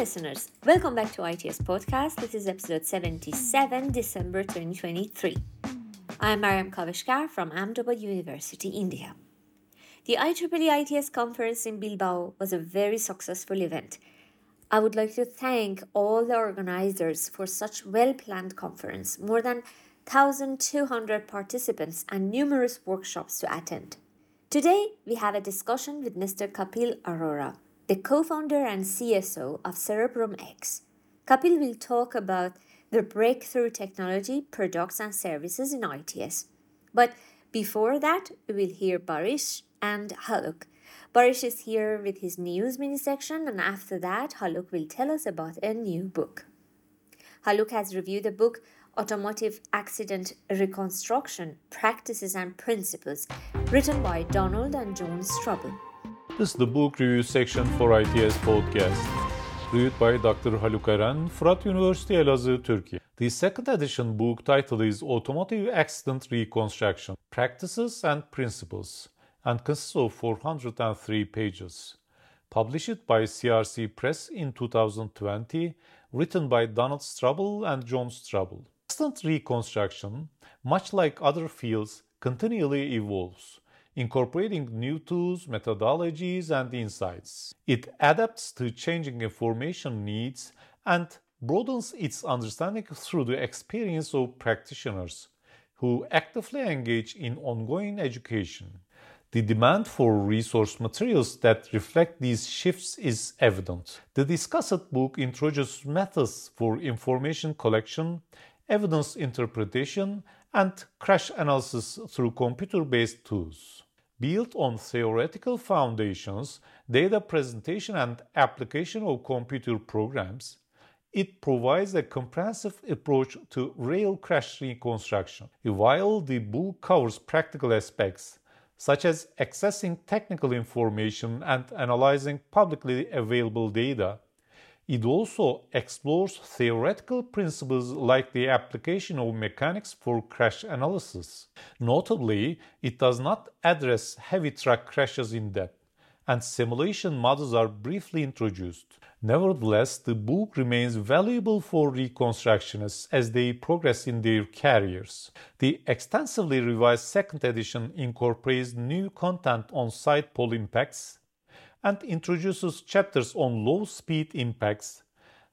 listeners. Welcome back to ITS Podcast. This is episode 77, December 2023. I'm Mariam Kavashkar from Ahmedabad University, India. The IEEE ITS conference in Bilbao was a very successful event. I would like to thank all the organizers for such well-planned conference, more than 1200 participants and numerous workshops to attend. Today, we have a discussion with Mr. Kapil Arora, the co-founder and CSO of CerebrumX. Kapil will talk about the breakthrough technology, products and services in ITS. But before that, we will hear Barish and Haluk. Barish is here with his news mini section, and after that, Haluk will tell us about a new book. Haluk has reviewed the book Automotive Accident Reconstruction Practices and Principles, written by Donald and Joan Struble. This is the book review section for ITS podcast, reviewed by Dr. Haluk Eren, Fırat University Elazığ, Turkey. The second edition book title is Automotive Accident Reconstruction Practices and Principles and consists of 403 pages. Published by CRC Press in 2020, written by Donald Struble and John Struble. Accident reconstruction, much like other fields, continually evolves, incorporating new tools, methodologies, and insights. It adapts to changing information needs and broadens its understanding through the experience of practitioners who actively engage in ongoing education. The demand for resource materials that reflect these shifts is evident. The discussed book introduces methods for information collection, evidence interpretation, and crash analysis through computer based tools. Built on theoretical foundations, data presentation, and application of computer programs, it provides a comprehensive approach to rail crash reconstruction. While the book covers practical aspects, such as accessing technical information and analyzing publicly available data, it also explores theoretical principles like the application of mechanics for crash analysis. Notably, it does not address heavy truck crashes in depth, and simulation models are briefly introduced. Nevertheless, the book remains valuable for reconstructionists as they progress in their careers. The extensively revised second edition incorporates new content on side pole impacts, and introduces chapters on low speed impacts,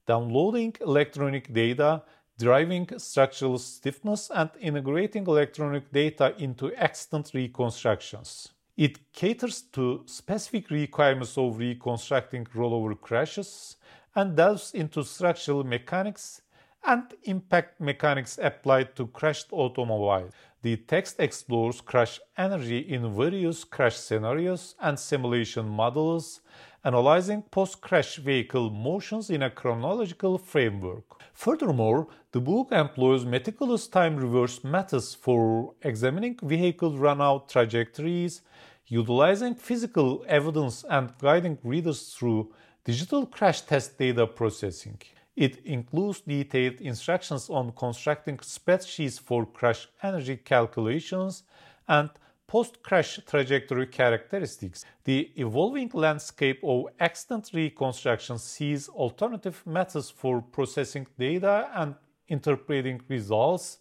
downloading electronic data, driving structural stiffness, and integrating electronic data into accident reconstructions. It caters to specific requirements of reconstructing rollover crashes and delves into structural mechanics and impact mechanics applied to crashed automobiles. The text explores crash energy in various crash scenarios and simulation models, analyzing post crash vehicle motions in a chronological framework. Furthermore, the book employs meticulous time reverse methods for examining vehicle runout trajectories, utilizing physical evidence, and guiding readers through digital crash test data processing. It includes detailed instructions on constructing spreadsheets for crash energy calculations and post crash trajectory characteristics. The evolving landscape of accident reconstruction sees alternative methods for processing data and interpreting results,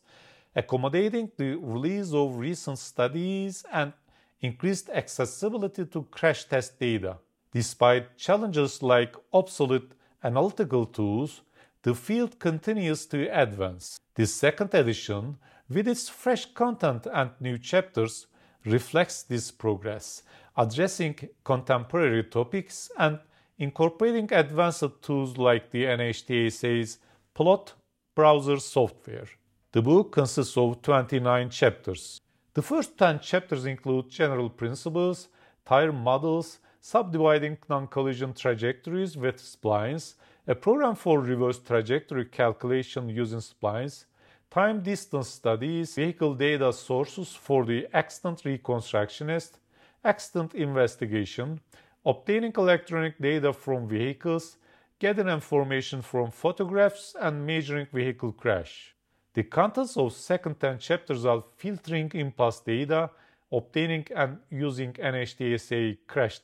accommodating the release of recent studies and increased accessibility to crash test data. Despite challenges like obsolete analytical tools, the field continues to advance. This second edition, with its fresh content and new chapters, reflects this progress, addressing contemporary topics and incorporating advanced tools like the NHTSA's Plot browser software. The book consists of 29 chapters. The first 10 chapters include general principles, tire models, subdividing non-collision trajectories with splines, a program for reverse trajectory calculation using splines, time distance studies, vehicle data sources for the accident reconstructionist, accident investigation, obtaining electronic data from vehicles, getting information from photographs, and measuring vehicle crash. The contents of second 10 chapters are filtering impulse data, obtaining and using NHTSA crash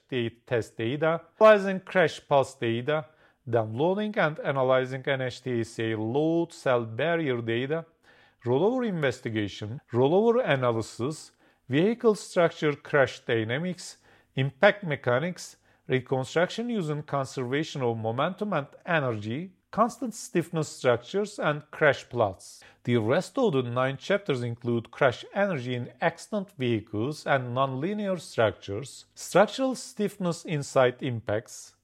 test data, analyzing crash pulse data, downloading and analyzing NHTSA load cell barrier data, rollover investigation, rollover analysis, vehicle structure crash dynamics, impact mechanics, reconstruction using conservation of momentum and energy, constant stiffness structures, and crash plots. The rest of the nine chapters include crash energy in accident vehicles and nonlinear structures, structural stiffness inside impacts,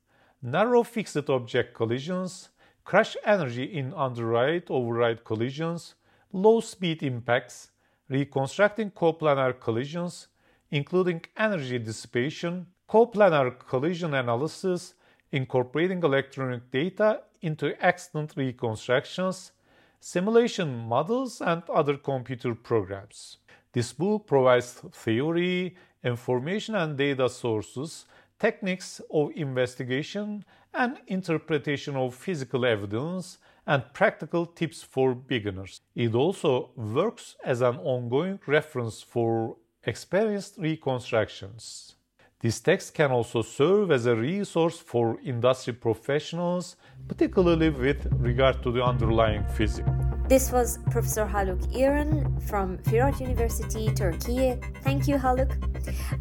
narrow fixed object collisions, crash energy in underride override collisions, low speed impacts, reconstructing coplanar collisions, including energy dissipation, coplanar collision analysis, incorporating electronic data into accident reconstructions, simulation models, and other computer programs. This book provides theory, information and data sources, techniques of investigation and interpretation of physical evidence, and practical tips for beginners. It also works as an ongoing reference for experienced reconstructions. This text can also serve as a resource for industry professionals, particularly with regard to the underlying physics. This was Professor Haluk Eren from Firat University, Turkey. Thank you, Haluk.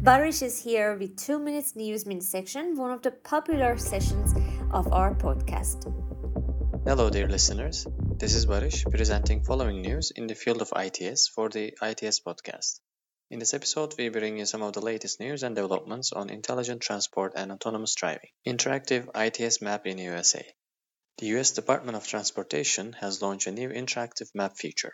Barish is here with two minutes news min section, one of the popular sessions of our podcast. Hello, dear listeners. This is Barish presenting following news in the field of ITS for the ITS podcast. In this episode, we bring you some of the latest news and developments on intelligent transport and autonomous driving. Interactive ITS map in USA. The US Department of Transportation has launched a new interactive map feature.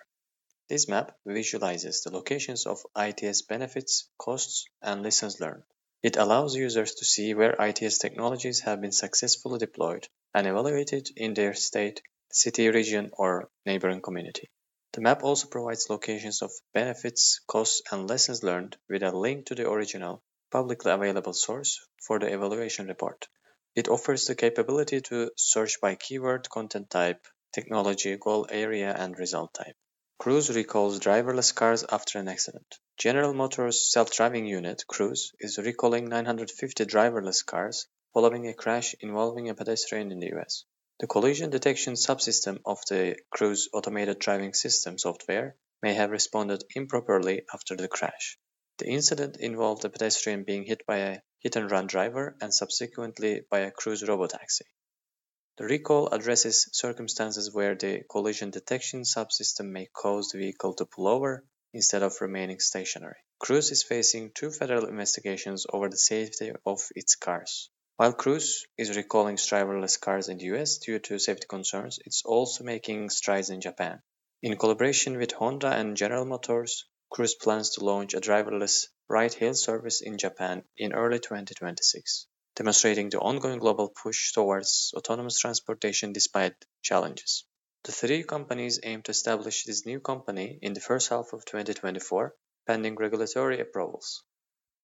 This map visualizes the locations of ITS benefits, costs, and lessons learned. It allows users to see where ITS technologies have been successfully deployed and evaluated in their state, city, region, or neighboring community. The map also provides locations of benefits, costs, and lessons learned with a link to the original, publicly available source for the evaluation report. It offers the capability to search by keyword, content type, technology, goal area, and result type. Cruise recalls driverless cars after an accident. General Motors self-driving unit, Cruise, is recalling 950 driverless cars following a crash involving a pedestrian in the US. The collision detection subsystem of the Cruise automated driving system software may have responded improperly after the crash. The incident involved a pedestrian being hit by a hit-and-run driver and subsequently by a Cruise robotaxi. The recall addresses circumstances where the collision detection subsystem may cause the vehicle to pull over instead of remaining stationary. Cruise is facing two federal investigations over the safety of its cars. While Cruise is recalling driverless cars in the US due to safety concerns, it's also making strides in Japan. In collaboration with Honda and General Motors, Cruise plans to launch a driverless ride-hail service in Japan in early 2026, demonstrating the ongoing global push towards autonomous transportation despite challenges. The three companies aim to establish this new company in the first half of 2024, pending regulatory approvals.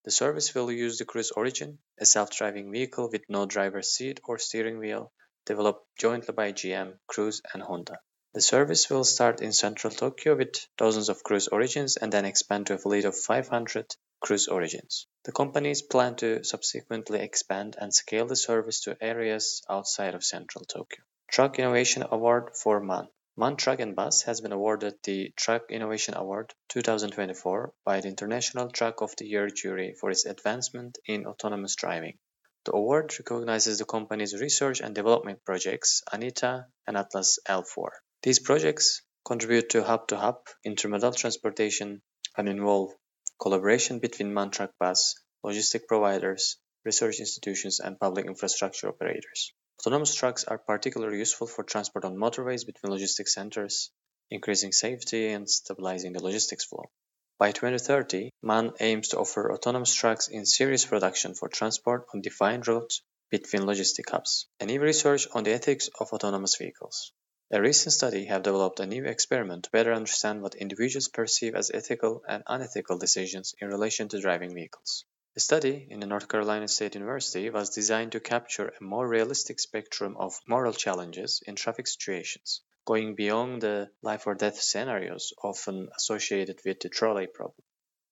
The service will use the Cruise Origin, a self-driving vehicle with no driver's seat or steering wheel, developed jointly by GM, Cruise, and Honda. The service will start in central Tokyo with dozens of Cruise Origins and then expand to a fleet of 500 Cruise Origins. The companies plan to subsequently expand and scale the service to areas outside of central Tokyo. Truck Innovation Award for MAN. MAN Truck and Bus has been awarded the Truck Innovation Award 2024 by the International Truck of the Year jury for its advancement in autonomous driving. The award recognizes the company's research and development projects ANITA and Atlas L4. These projects contribute to hub-to-hub intermodal transportation and involve collaboration between MAN Truck Bus, logistic providers, research institutions, and public infrastructure operators. Autonomous trucks are particularly useful for transport on motorways between logistics centers, increasing safety and stabilizing the logistics flow. By 2030, MAN aims to offer autonomous trucks in series production for transport on defined routes between logistic hubs. and new research on the ethics of autonomous vehicles. A recent study have developed a new experiment to better understand what individuals perceive as ethical and unethical decisions in relation to driving vehicles. The study in the North Carolina State University was designed to capture a more realistic spectrum of moral challenges in traffic situations, going beyond the life or death scenarios often associated with the trolley problem.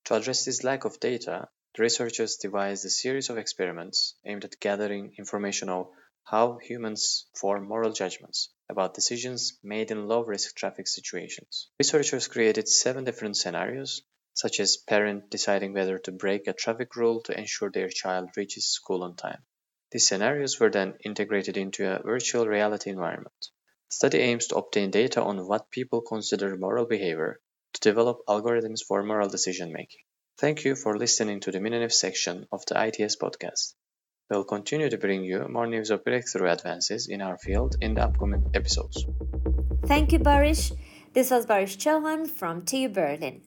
To address this lack of data, the researchers devised a series of experiments aimed at gathering information on how humans form moral judgments about decisions made in low risk traffic situations. Researchers created seven different scenarios, such as parent deciding whether to break a traffic rule to ensure their child reaches school on time. These scenarios were then integrated into a virtual reality environment. The study aims to obtain data on what people consider moral behavior to develop algorithms for moral decision making. Thank you for listening to the Mininev section of the ITS podcast. We'll continue to bring you more news of breakthrough advances in our field in the upcoming episodes. Thank you, Barish. This was Barish Chauhan from TU Berlin.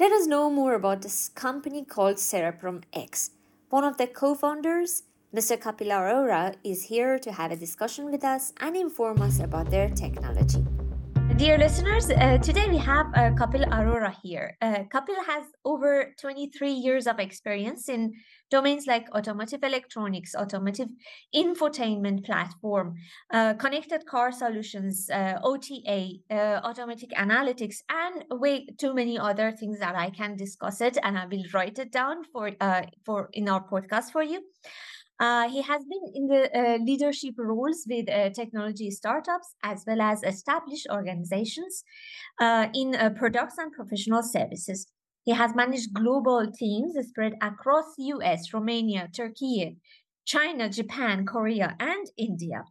Let us know more about this company called Cerebrum X. One of the co founders, Mr. Kapil Arora, is here to have a discussion with us and inform us about their technology. Dear listeners, uh, today we have uh, Kapil Arora here. Uh, Kapil has over 23 years of experience in domains like automotive electronics, automotive infotainment platform, uh, connected car solutions, uh, OTA, uh, automatic analytics, and way too many other things that I can discuss it, and I will write it down for for in our podcast for you. Uh, he has been in the uh, leadership roles with uh, technology startups as well as established organizations uh, in uh, products and professional services. He has managed global teams spread across US, Romania, Turkey, China, Japan, Korea, and India.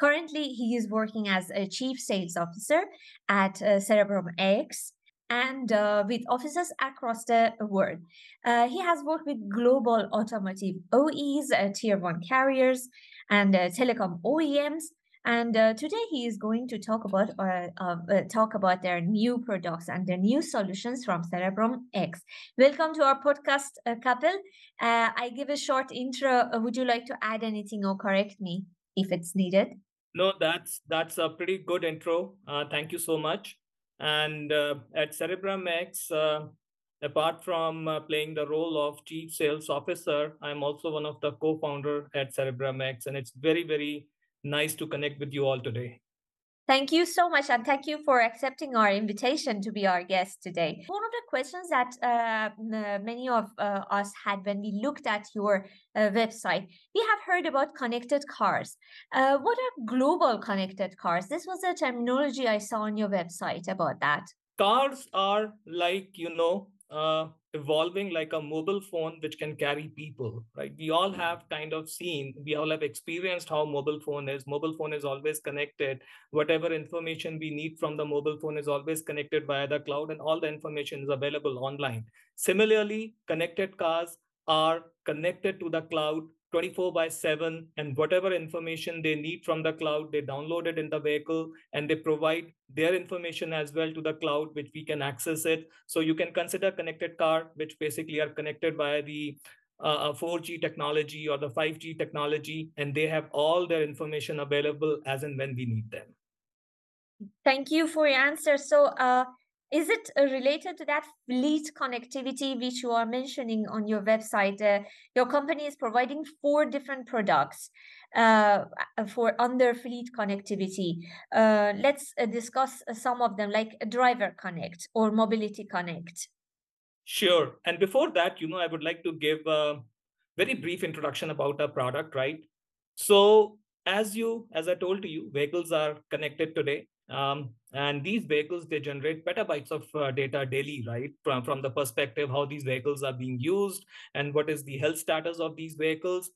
Currently, he is working as a chief sales officer at uh, Cerebrum X, and uh, with offices across the world. Uh, he has worked with global automotive OEs, uh, tier one carriers, and uh, telecom OEMs. And uh, today he is going to talk about uh, talk about their new products and their new solutions from CerebrumX. Welcome to our podcast, Kapil. I give a short intro. would you like to add anything or correct me if it's needed? No, that's that's a pretty good intro. thank you so much. And uh, at CerebrumX, uh, apart from uh, playing the role of chief sales officer, I'm also one of the co-founder at CerebrumX, and it's very, very nice to connect with you all today. Thank you so much, and thank you for accepting our invitation to be our guest today. One of the questions that uh, many of uh, us had when we looked at your uh, website, we have heard about connected cars. Uh, what are global connected cars? This was a terminology I saw on your website about that. Cars are like, you know, uh, evolving like a mobile phone which can carry people right? We all have kind of seen we all have experienced how mobile phone is. Mobile phone is always connected. Whatever information we need from the mobile phone is always connected via the cloud and all the information is available online. Similarly connected cars are connected to the cloud 24 by 7 and whatever information they need from the cloud they download it in the vehicle and they provide their information as well to the cloud which we can access it. So you can consider connected car which basically are connected by the uh, 4g technology or the 5g technology and they have all their information available as and when we need them. Thank you for your answer. So uh is it uh, related to that fleet connectivity which you are mentioning on your website? Uh, your company is providing four different products uh, for under fleet connectivity. Uh, let's uh, discuss some of them, like Driver Connect or Mobility Connect. Sure. And before that, you know, I would like to give a very brief introduction about our product, right? So, as you, as I told to you, vehicles are connected today um, and these vehicles, they generate petabytes of uh, data daily, right? From, from the perspective how these vehicles are being used and what is the health status of these vehicles.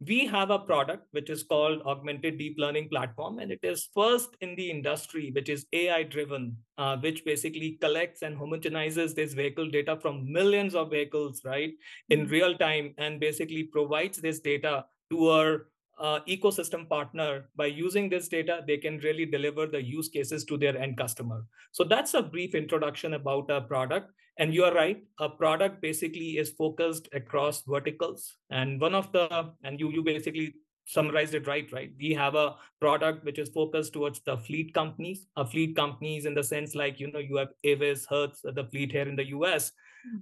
We have a product which is called Augmented Deep Learning Platform, and it is first in the industry, which is AI driven, uh, which basically collects and homogenizes this vehicle data from millions of vehicles, right, in mm-hmm. real time, and basically provides this data to our uh, ecosystem partner by using this data they can really deliver the use cases to their end customer. So that's a brief introduction about our product. And you are right a product basically is focused across verticals. And one of the and you you basically summarized it right right? We have a product which is focused towards the fleet companies. A fleet companies in the sense like you know you have avis hertz the fleet here in the us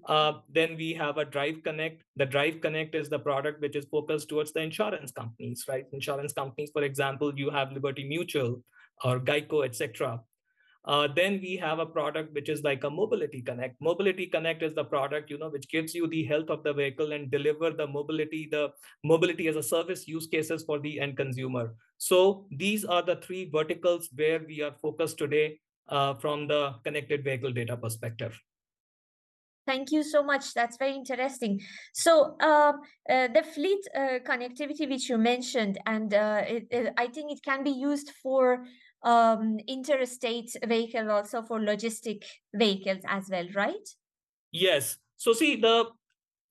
uh, then we have a Drive Connect. The Drive Connect is the product which is focused towards the insurance companies, right? Insurance companies, for example, you have Liberty Mutual or Geico, etc. Uh, then we have a product which is like a mobility connect. Mobility connect is the product you know which gives you the health of the vehicle and deliver the mobility the mobility as a service use cases for the end consumer. So these are the three verticals where we are focused today uh, from the connected vehicle data perspective. Thank you so much. That's very interesting. So uh, uh, the fleet uh, connectivity, which you mentioned, and uh, it, it, I think it can be used for um, interstate vehicle, also for logistic vehicles as well, right? Yes. So see the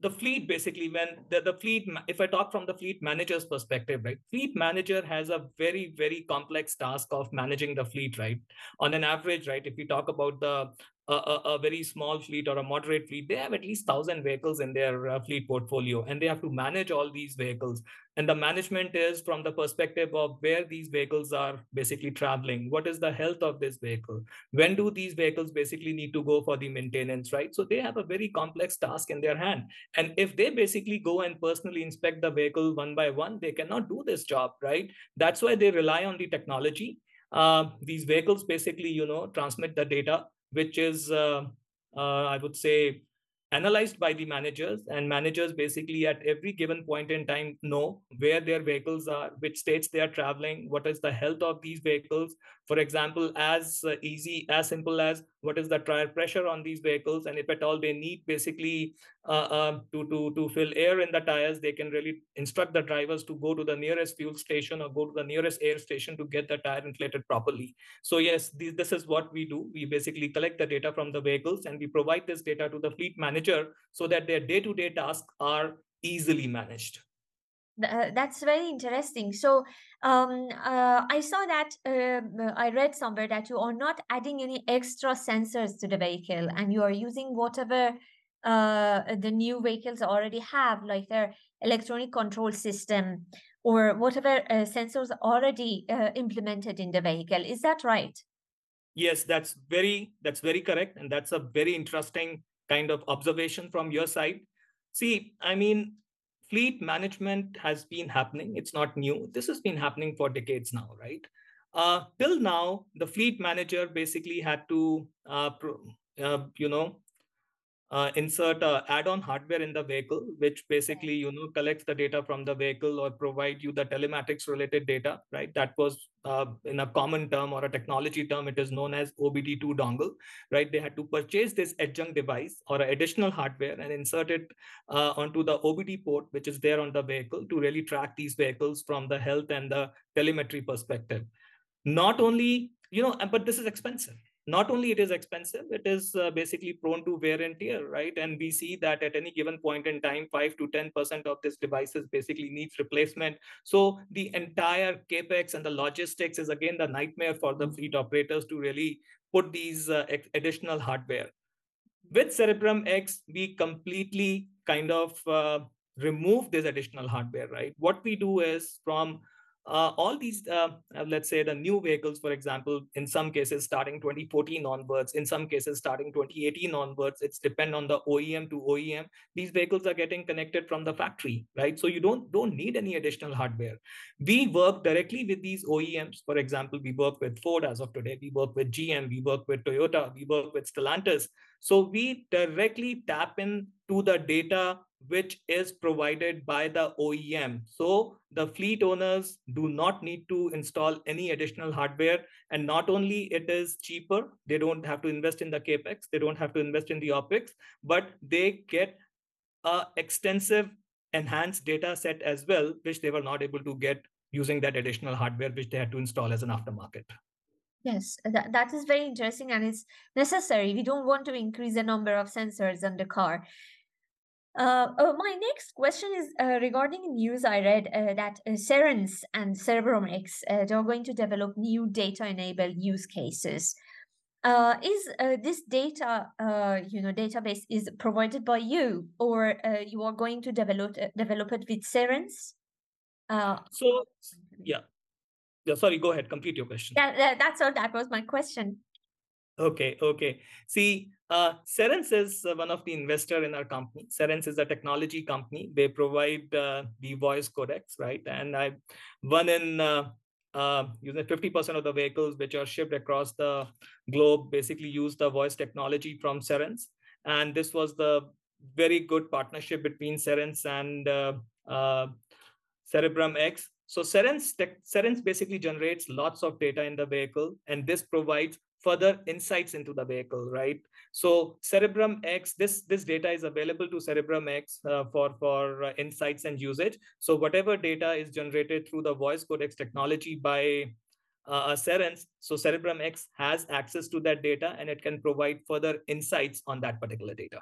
the fleet basically when the, the fleet if i talk from the fleet manager's perspective right fleet manager has a very very complex task of managing the fleet right on an average right if we talk about the a, a, very small fleet or a moderate fleet, they have at least thousand vehicles in their uh, fleet portfolio, and they have to manage all these vehicles. And the management is from the perspective of where these vehicles are basically traveling. What is the health of this vehicle? When do these vehicles basically need to go for the maintenance, right? So they have a very complex task in their hand. And if they basically go and personally inspect the vehicle one by one, they cannot do this job, right? That's why they rely on the technology. Uh, these vehicles basically, you know, transmit the data which is, uh, uh, I would say, analyzed by the managers and managers basically at every given point in time know where their vehicles are which states they are traveling what is the health of these vehicles. For example as uh, easy as simple as what is the tire pressure on these vehicles and if at all they need basically uh, uh, to, to, to fill air in the tires they can really instruct the drivers to go to the nearest fuel station or go to the nearest air station to get the tire inflated properly. So yes this, this is what we do. We basically collect the data from the vehicles and we provide this data to the fleet manager so that their day-to-day tasks are easily managed uh, that's very interesting. So um, uh, I saw that uh, I read somewhere that you are not adding any extra sensors to the vehicle, and you are using whatever uh, the new vehicles already have, like their electronic control system or whatever uh, sensors already uh, implemented in the vehicle. Is that right? Yes, that's very that's very correct, and that's a very interesting kind of observation from your side. See, I mean, fleet management has been happening. It's not new. This has been happening for decades now, right? Uh, till now, the fleet manager basically had to, uh, uh, you know, uh, insert uh, add-on hardware in the vehicle, which basically you know collects the data from the vehicle or provide you the telematics related data. Right, that was uh, in a common term or a technology term, it is known as OBD2 dongle. Right, they had to purchase this adjunct device or additional hardware and insert it uh, onto the OBD port, which is there on the vehicle, to really track these vehicles from the health and the telemetry perspective. Not only you know, but this is expensive not only it is expensive it is uh, basically prone to wear and tear right? And we see that at any given point in time 5 to 10% of this devices basically needs replacement. So the entire capex and the logistics is again the nightmare for the fleet operators to really put these uh, additional hardware. With CerebrumX we completely kind of uh, remove this additional hardware right? What we do is from uh, all these, uh, uh, let's say the new vehicles, for example, in some cases starting 2014 onwards, in some cases starting 2018 onwards, it's depend on the OEM to OEM. These vehicles are getting connected from the factory, right? So you don't don't need any additional hardware. We work directly with these OEMs. For example, we work with Ford as of today. We work with GM. We work with Toyota. We work with Stellantis. So we directly tap in to the data which is provided by the OEM. So the fleet owners do not need to install any additional hardware. And not only it is cheaper, they don't have to invest in the CAPEX, they don't have to invest in the OPEX, but they get a extensive enhanced data set as well, which they were not able to get using that additional hardware, which they had to install as an aftermarket. Yes, that, that is very interesting and it's necessary. We don't want to increase the number of sensors on the car. Uh, uh, my next question is uh, regarding news I read uh, that uh, Cerence and Cerebrum uh, they are going to develop new data-enabled use cases. is this data, you know, database is provided by you, or you are going to develop develop it with Cerence? so, yeah, yeah. Sorry, go ahead. Complete your question. Yeah, that's all. That was my question. Okay, okay. See, uh, Cerence is uh, one of the investor in our company. Cerence is a technology company. They provide uh, the voice codecs, right? And I, one in uh, uh, using 50% of the vehicles which are shipped across the globe basically use the voice technology from Cerence. And this was the very good partnership between Cerence and uh, uh, CerebrumX. So Cerence, Cerence basically generates lots of data in the vehicle, and this provides further insights into the vehicle, right? So CerebrumX, this, this data is available to CerebrumX uh, for, for uh, insights and usage. So whatever data is generated through the voice codex technology by uh, so CerebrumX has access to that data and it can provide further insights on that particular data.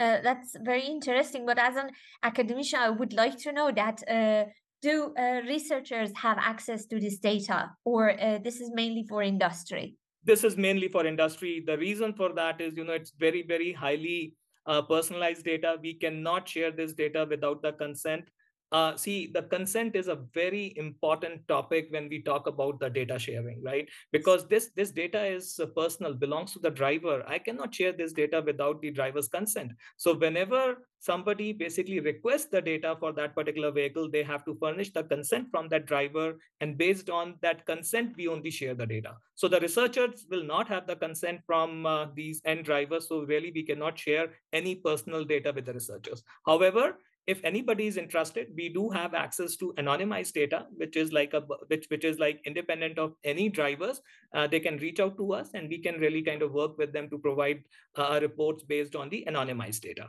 Uh, that's very interesting. But as an academician, I would like to know that uh, do uh, researchers have access to this data, or uh, this is mainly for industry? This is mainly for industry. The reason for that is, you know, it's very, very highly uh, personalized data. We cannot share this data without the consent uh, see, the consent is a very important topic when we talk about the data sharing, right? Because this this data is uh, personal, belongs to the driver. I cannot share this data without the driver's consent. So whenever somebody basically requests the data for that particular vehicle, they have to furnish the consent from that driver, and based on that consent, we only share the data. So the researchers will not have the consent from uh, these end drivers. So really, we cannot share any personal data with the researchers. However, if anybody is interested we do have access to anonymized data which is like a which which is like independent of any drivers. Uh, they can reach out to us and we can really kind of work with them to provide uh, reports based on the anonymized data.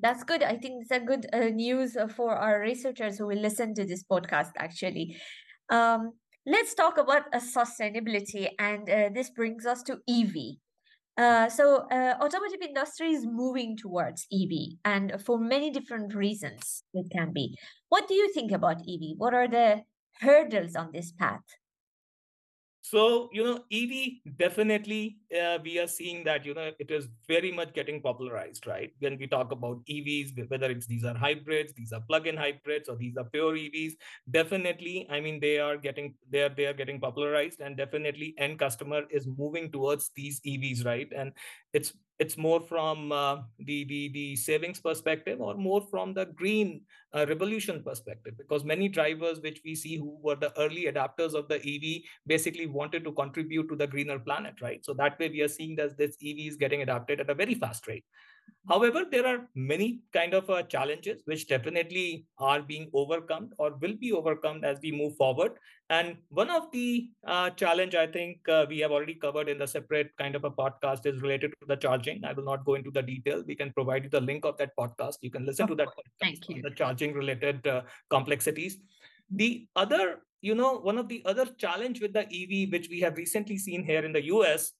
That's good. I think it's a good uh, news for our researchers who will listen to this podcast actually. Um, let's talk about uh, sustainability and uh, this brings us to ev uh, so uh, automotive industry is moving towards EV and for many different reasons it can be. What do you think about EV? What are the hurdles on this path? So, you know, EV definitely, uh, we are seeing that, you know, it is very much getting popularized, right? When we talk about EVs, whether it's these are hybrids, these are plug-in hybrids, or these are pure EVs, definitely, I mean, they are getting, they are, they are getting popularized and definitely end customer is moving towards these EVs, right? And it's it's more from uh, the, the, the savings perspective or more from the green uh, revolution perspective because many drivers which we see who were the early adapters of the ev basically wanted to contribute to the greener planet right? So that way we are seeing that this ev is getting adapted at a very fast rate However, there are many kind of uh, challenges which definitely are being overcome or will be overcome as we move forward. And one of the uh, challenge I think uh, we have already covered in the separate kind of a podcast is related to the charging. I will not go into the detail. We can provide you the link of that podcast. You can listen of to that Thank you. the charging related uh, complexities. The other, you know, one of the other challenge with the EV, which we have recently seen here in the US,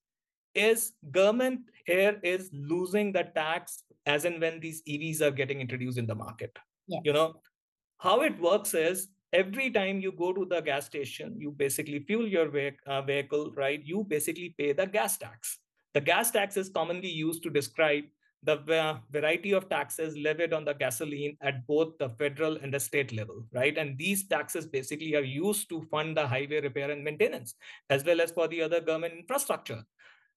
is government here is losing the tax as and when these EVs are getting introduced in the market. Yes. You know, how it works is every time you go to the gas station, you basically fuel your uh, vehicle, right? You basically pay the gas tax. The gas tax is commonly used to describe the variety of taxes levied on the gasoline at both the federal and the state level, right? And these taxes basically are used to fund the highway repair and maintenance, as well as for the other government infrastructure.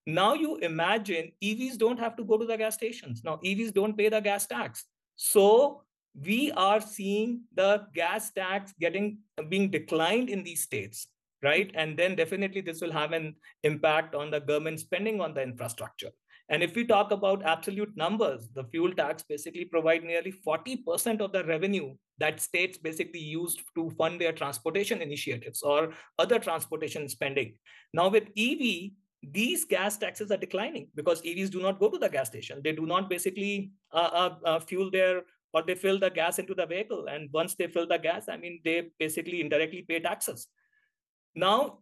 Now you imagine EVs don't have to go to the gas stations. Now EVs don't pay the gas tax. So we are seeing the gas tax getting being declined in these states, right? And then definitely this will have an impact on the government spending on the infrastructure. And if we talk about absolute numbers, the fuel tax basically provide nearly 40% of the revenue that states basically used to fund their transportation initiatives or other transportation spending. Now with EV, these gas taxes are declining because EVs do not go to the gas station. They do not basically uh, uh, uh, fuel their or they fill the gas into the vehicle. And once they fill the gas, I mean, they basically indirectly pay taxes. Now,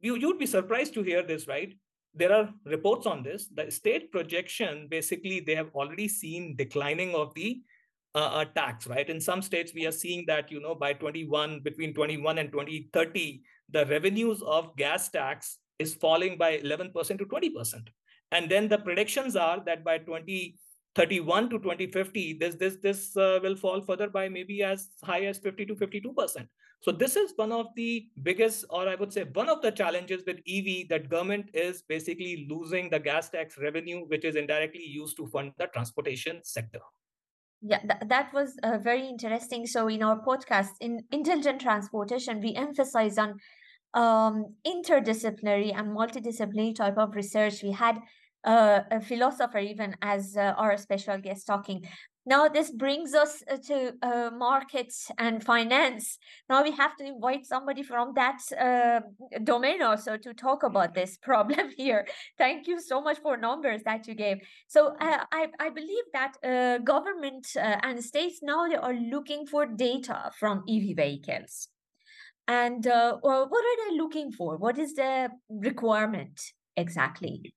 you, you'd be surprised to hear this, right? There are reports on this. The state projection, basically, they have already seen declining of the uh, uh, tax, right? In some states, we are seeing that, you know, by 21, between 21 and 2030, the revenues of gas tax is falling by 11% to 20%. And then the predictions are that by 2031 to 2050, this, this, this uh, will fall further by maybe as high as 50 to 52%. So this is one of the biggest, or I would say one of the challenges with EV that government is basically losing the gas tax revenue, which is indirectly used to fund the transportation sector. Yeah, th- that was uh, very interesting. So in our podcast, in intelligent transportation, we emphasize on um, interdisciplinary and multidisciplinary type of research. We had uh, a philosopher even as uh, our special guest talking. Now this brings us uh, to uh, markets and finance. Now we have to invite somebody from that uh, domain also to talk about this problem here. Thank you so much for numbers that you gave. So uh, I, I believe that government and states now they are looking for data from EV vehicles and uh, what are they looking for? What is the requirement exactly?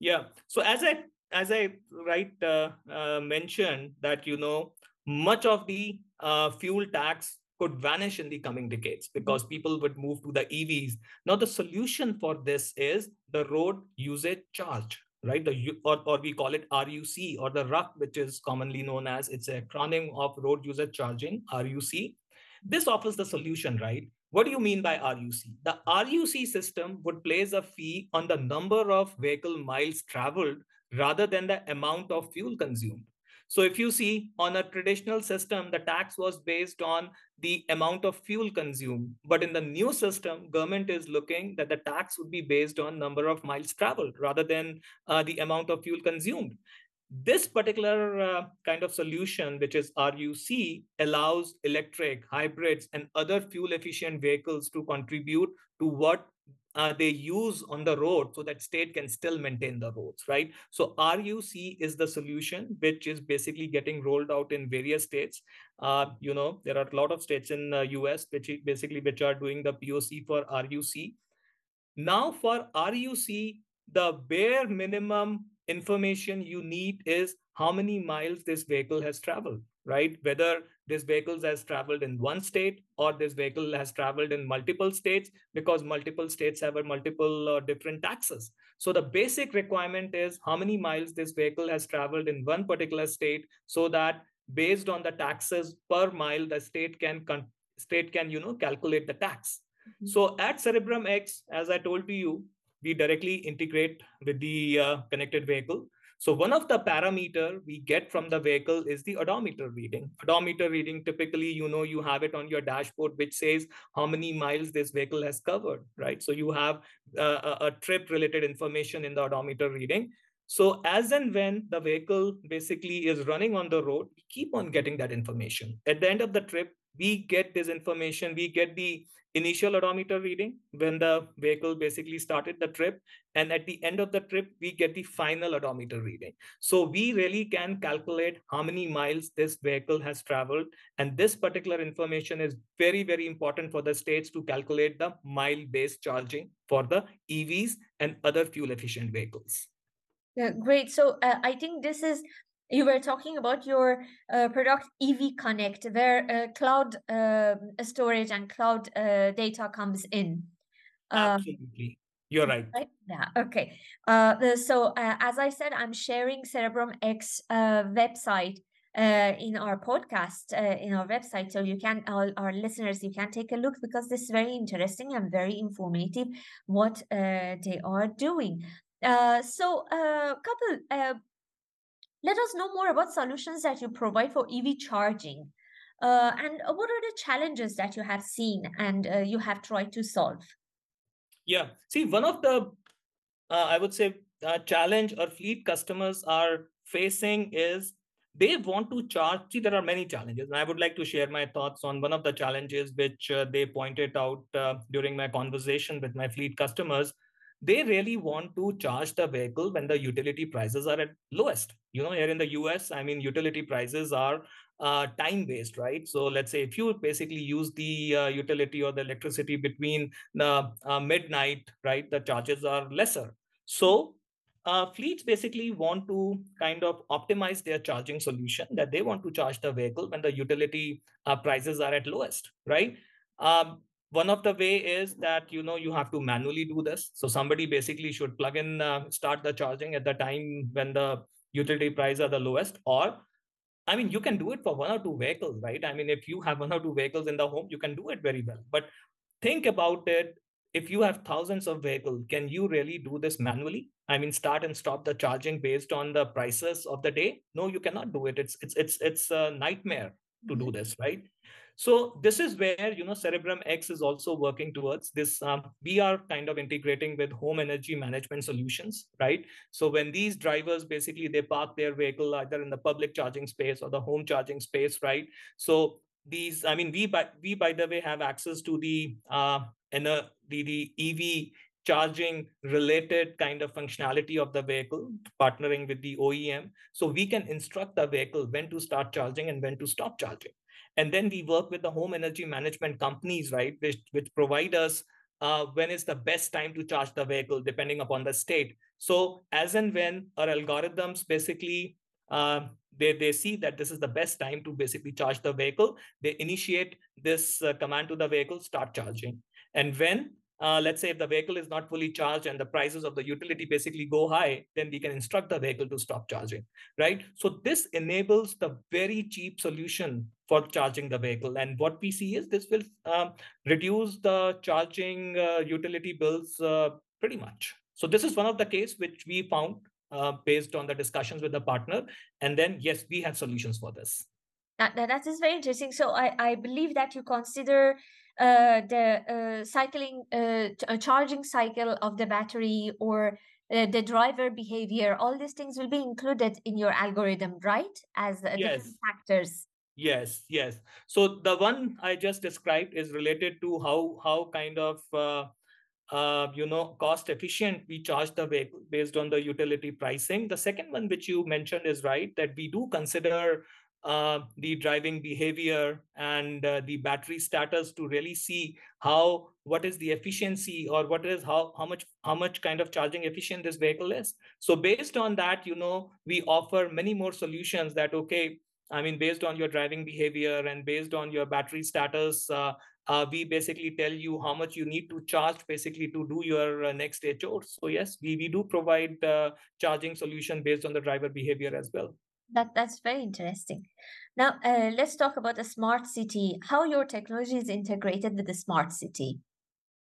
Yeah. So as i as i right uh, uh, mentioned that you know much of the uh, fuel tax could vanish in the coming decades because people would move to the evs now the solution for this is the road usage charge right? The or, or we call it ruc or the ruc which is commonly known as it's a acronym of road user charging ruc this offers the solution right what do you mean by RUC? The RUC system would place a fee on the number of vehicle miles traveled rather than the amount of fuel consumed. So if you see on a traditional system, the tax was based on the amount of fuel consumed. But in the new system, government is looking that the tax would be based on number of miles traveled rather than uh, the amount of fuel consumed. This particular uh, kind of solution, which is RUC, allows electric, hybrids, and other fuel efficient vehicles to contribute to what uh, they use on the road so that state can still maintain the roads right? So ruc is the solution which is basically getting rolled out in various states. Uh, you know there are a lot of states in the us which basically which are doing the poc for ruc now for ruc the bare minimum information you need is how many miles this vehicle has traveled, right? Whether this vehicle has traveled in one state or this vehicle has traveled in multiple states because multiple states have a multiple uh, different taxes. So the basic requirement is how many miles this vehicle has traveled in one particular state so that based on the taxes per mile, the state can state can you know calculate the tax. Mm-hmm. So at CerebrumX, as I told to you, we directly integrate with the uh, connected vehicle. So one of the parameter we get from the vehicle is the odometer reading. Odometer reading, typically, you know, you have it on your dashboard, which says how many miles this vehicle has covered, right? So you have uh, a, a trip related information in the odometer reading. So as and when the vehicle basically is running on the road, we keep on getting that information. At the end of the trip, we get this information, we get the initial odometer reading when the vehicle basically started the trip. And at the end of the trip, we get the final odometer reading. So we really can calculate how many miles this vehicle has traveled. And this particular information is very, very important for the states to calculate the mile-based charging for the EVs and other fuel efficient vehicles. Yeah, great. So uh, I think this is you were talking about your uh, product EV Connect, where uh, cloud uh, storage and cloud uh, data comes in. Um, Absolutely, you're right. right? Yeah. Okay. Uh, so uh, as I said, I'm sharing CerebrumX website in our podcast in our website, so you can all our listeners you can take a look because this is very interesting and very informative what they are doing. so Kapil let us know more about solutions that you provide for EV charging. Uh, and what are the challenges that you have seen and uh, you have tried to solve? Yeah, see, one of the, uh, I would say, uh, challenge or fleet customers are facing is they want to charge. See, there are many challenges, and I would like to share my thoughts on one of the challenges which uh, they pointed out uh, during my conversation with my fleet customers they really want to charge the vehicle when the utility prices are at lowest. You know here in the us i mean utility prices are uh, time based right? So let's say if you basically use the uh, utility or the electricity between the uh, midnight right the charges are lesser. So uh, fleets basically want to kind of optimize their charging solution that they want to charge the vehicle when the utility uh, prices are at lowest right? Um, one of the way is that you know you have to manually do this. So somebody basically should plug in uh, start the charging at the time when the utility prices are the lowest or i mean you can do it for one or two vehicles right? I mean if you have one or two vehicles in the home you can do it very well. But think about it. If you have thousands of vehicles can you really do this manually? I mean start and stop the charging based on the prices of the day? No you cannot do it. It's it's it's it's a nightmare to do this, right? So this is where you know CerebrumX is also working towards this. Um, we are kind of integrating with home energy management solutions, right? So when these drivers basically they park their vehicle either in the public charging space or the home charging space, right? So these, I mean, we by we by the way have access to the uh, the the EV charging related kind of functionality of the vehicle, partnering with the OEM. So we can instruct the vehicle when to start charging and when to stop charging. And then we work with the home energy management companies, right, which, which provide us uh, when is the best time to charge the vehicle, depending upon the state. So as and when our algorithms basically uh, they, they see that this is the best time to basically charge the vehicle, they initiate this uh, command to the vehicle, start charging. And when uh, let's say if the vehicle is not fully charged and the prices of the utility basically go high, then we can instruct the vehicle to stop charging, right? So this enables the very cheap solution for charging the vehicle. And what we see is this will um, reduce the charging uh, utility bills uh, pretty much. So this is one of the case which we found uh, based on the discussions with the partner. And then, yes, we have solutions for this. That, that, that is very interesting. So I, I believe that you consider uh, the uh, cycling uh, charging cycle of the battery or uh, the driver behavior all these things will be included in your algorithm right as uh, Yes. different factors Yes, yes. So the one I just described is related to how how kind of uh, uh, you know cost efficient we charge the vehicle based on the utility pricing. The second one which you mentioned is right that we do consider uh, the driving behavior and uh, the battery status to really see how what is the efficiency or what is how how much how much kind of charging efficient this vehicle is so based on that you know we offer many more solutions that okay I mean, based on your driving behavior and based on your battery status, uh, uh, we basically tell you how much you need to charge basically to do your uh, next day chores. So yes, we, we do provide uh, charging solution based on the driver behavior as well. that that's very interesting now uh, let's talk about the smart city how your technology is integrated with the smart city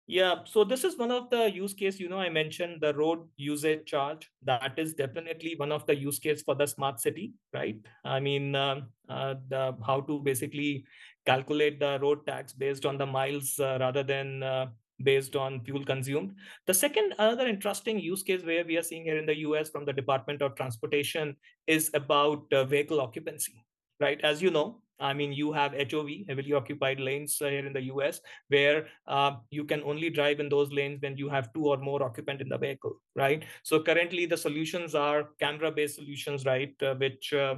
Yeah, so this is one of the use case, you know, I mentioned the road usage charge. That is definitely one of the use case for the smart city, right? I mean, um, uh, the how to basically calculate the road tax based on the miles uh, rather than uh, based on fuel consumed. The second other interesting use case where we are seeing here in the US from the Department of Transportation is about uh, vehicle occupancy, right? As you know, I mean, you have HOV, heavily occupied lanes uh, here in the US, where uh, you can only drive in those lanes when you have two or more occupant in the vehicle, right? So currently the solutions are camera-based solutions, right, uh, which uh,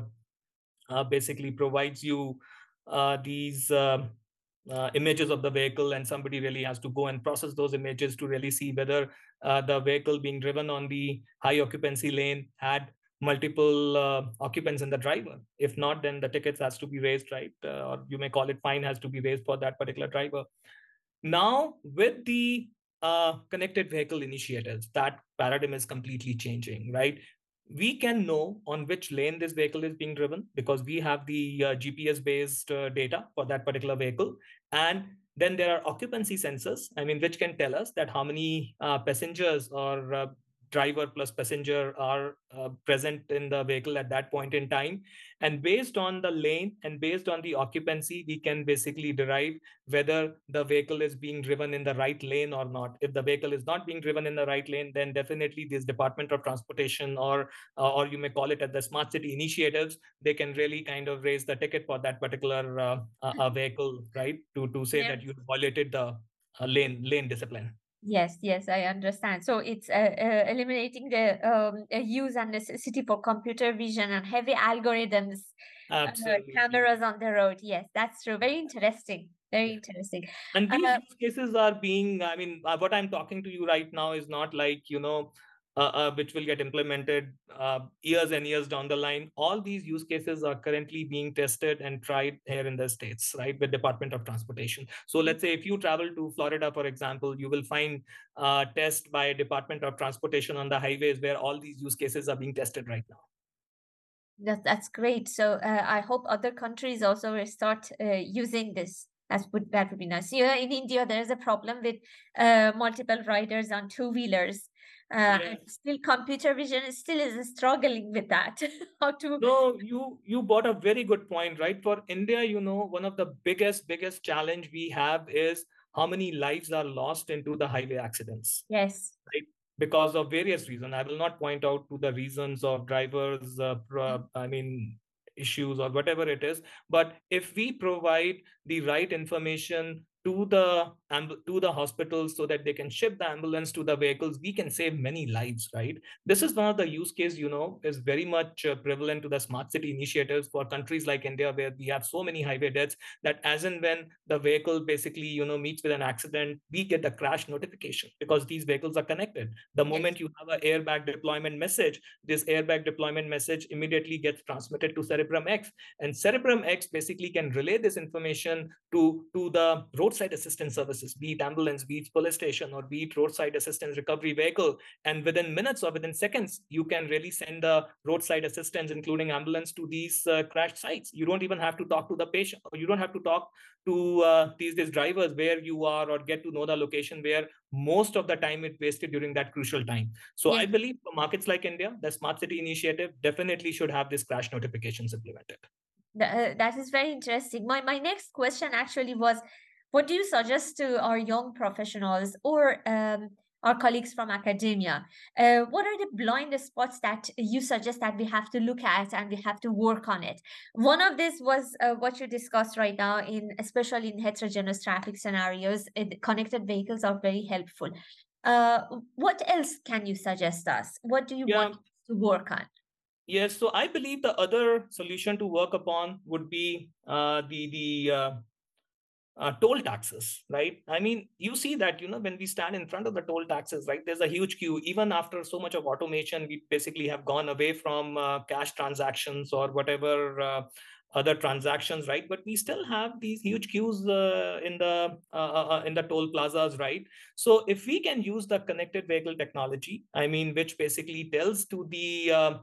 uh, basically provides you uh, these images of the vehicle and somebody really has to go and process those images to really see whether the vehicle being driven on the high occupancy lane had multiple uh, occupants in the driver. If not then the tickets has to be raised right? Uh, or you may call it fine has to be raised for that particular driver. Now with the uh, connected vehicle initiatives that paradigm is completely changing right? We can know on which lane this vehicle is being driven because we have the uh, gps based uh, data for that particular vehicle. And then there are occupancy sensors i mean which can tell us that how many uh, passengers or driver plus passenger are uh, present in the vehicle at that point in time. And based on the lane and based on the occupancy we can basically derive whether the vehicle is being driven in the right lane or not. If the vehicle is not being driven in the right lane then definitely this department of transportation or uh, or you may call it at the smart city initiatives they can really kind of raise the ticket for that particular uh, vehicle right? To to say Yeah. that you violated the uh, lane lane discipline Yes, yes, I understand. So it's uh, uh, eliminating the um, uh, use and necessity for computer vision and heavy algorithms, uh, cameras on the road. Yes, that's true. Very interesting. Very interesting. and these Uh, use cases are being i mean uh, what i'm talking to you right now is not like you know which will get implemented uh, years and years down the line all these use cases are currently being tested and tried here in the states right with department of transportation so let's say if you travel to florida for example you will find uh, test by department of transportation on the highways where all these use cases are being tested right now That, that's great. So uh, I hope other countries also start uh, using this. That would that would be nice. Yeah, in India, there's a problem with uh, multiple riders on two wheelers. Uh, Yeah. still, computer vision still is struggling with that. How to No, you you brought a very good point, right? For India, you know, one of the biggest biggest challenge we have is how many lives are lost into the highway accidents yes, right because of various reasons. I will not point out to the reasons of drivers, uh, pro- I mean, issues or whatever it is. But if we provide the right information to the to the hospitals so that they can ship the ambulance to the vehicles, we can save many lives, right? This is one of the use case, you know, is very much uh, prevalent to the smart city initiatives for countries like India, where we have so many highway deaths that as and when the vehicle basically, you know, meets with an accident, we get the crash notification because these vehicles are connected. The moment you have an airbag deployment message, this airbag deployment message immediately gets transmitted to CerebrumX, and CerebrumX basically can relay this information to to the roadside assistance services, be it ambulance, be it police station, or be it roadside assistance recovery vehicle. And within minutes or within seconds, you can really send the roadside assistance, including ambulance, to these uh, crash sites. You don't even have to talk to the patient, or you don't have to talk to uh, these these drivers where you are, or get to know the location where most of the time it wasted during that crucial time. So I believe for markets like India, the smart city initiative definitely should have this crash notifications implemented. Uh, that is very interesting. My my next question actually was, what do you suggest to our young professionals or um, our colleagues from academia? Uh, what are the blind spots that you suggest that we have to look at and we have to work on it? One of this was uh, what you discussed right now, in especially in heterogeneous traffic scenarios. the connected vehicles are very helpful. Uh, what else can you suggest us? What do you Yeah. want to work on? Yes, so I believe the other solution to work upon would be uh, the the uh, uh, toll taxes, right? I mean, you see that you know when we stand in front of the toll taxes, right? There's a huge queue. Even after so much of automation, we basically have gone away from uh, cash transactions or whatever uh, other transactions, right? But we still have these huge queues uh, in the uh, uh, in the toll plazas, right? So if we can use the connected vehicle technology, I mean, which basically tells to the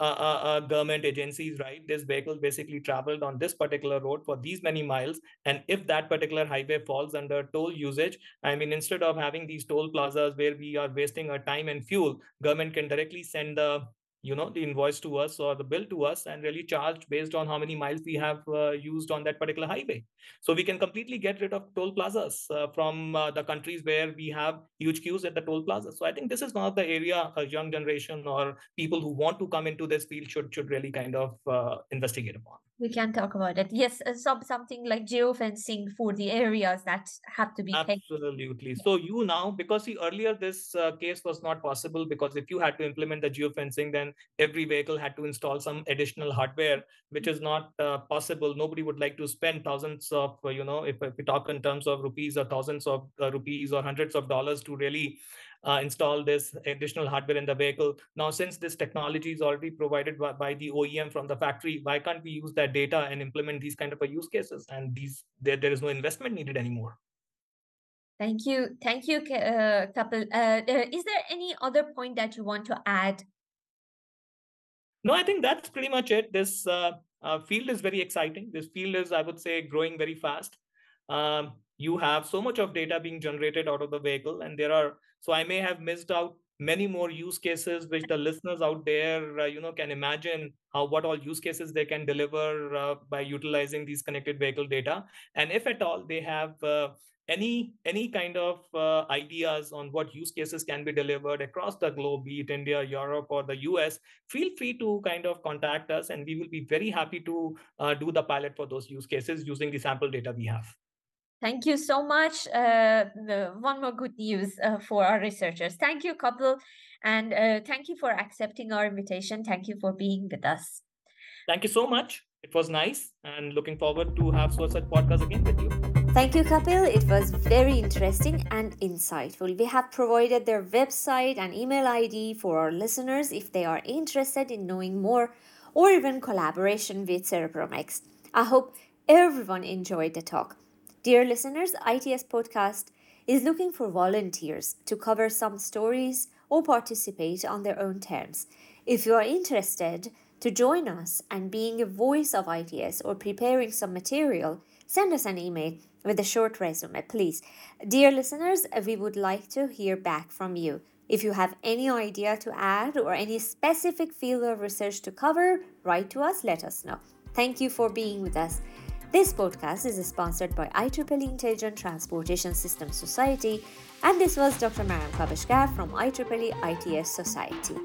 uh, uh, uh, government agencies, right? This vehicle basically traveled on this particular road for these many miles. And if that particular highway falls under toll usage, I mean, instead of having these toll plazas where we are wasting our time and fuel, government can directly send the you know the invoice to us or the bill to us and really charged based on how many miles we have uh, used on that particular highway. So we can completely get rid of toll plazas uh, from uh, the countries where we have huge queues at the toll plazas so i think this is one of the area a young generation or people who want to come into this field should should really kind of uh, investigate upon We can talk about it. Yes, uh, some something like geofencing for the areas that have to be paid. Absolutely. So you now, because see, earlier this uh, case was not possible because if you had to implement the geofencing, then every vehicle had to install some additional hardware, which is not uh, possible. Nobody would like to spend thousands of, uh, you know, if, if we talk in terms of rupees or thousands of uh, rupees or hundreds of dollars to really uh, install this additional hardware in the vehicle. Now, since this technology is already provided by, by the OEM from the factory, why can't we use that data and implement these kind of a use cases? And these there, there is no investment needed anymore. Thank you. Thank you, uh, Kapil. Uh, uh, is there any other point that you want to add? No, I think that's pretty much it. This uh, uh, field is very exciting. This field is, I would say, growing very fast. Um, you have so much of data being generated out of the vehicle, and there are. So I may have missed out many more use cases which the listeners out there, uh, you know, can imagine how what all use cases they can deliver uh, by utilizing these connected vehicle data. And if at all they have uh, any any kind of uh, ideas on what use cases can be delivered across the globe, be it India, Europe, or the US, feel free to kind of contact us, and we will be very happy to uh, do the pilot for those use cases using the sample data we have. Thank you so much. Uh, the- one more good news uh, for our researchers. Thank you, Kapil, and uh, thank you for accepting our invitation. Thank you for being with us. Thank you so much. It was nice, and looking forward to have such podcast again with you. Thank you, Kapil. It was very interesting and insightful. We have provided their website and email ID for our listeners if they are interested in knowing more or even collaboration with Cerebrum I hope everyone enjoyed the talk. Dear listeners, ITS Podcast is looking for volunteers to cover some stories or participate on their own terms. If you are interested to join us and being a voice of ITS or preparing some material, send us an email with a short resume, please. Dear listeners, we would like to hear back from you. If you have any idea to add or any specific field of research to cover, write to us, let us know. Thank you for being with us. This podcast is sponsored by IEEE Intelligent Transportation Systems Society, and this was Dr. Mariam Kavashgar from IEEE ITS Society.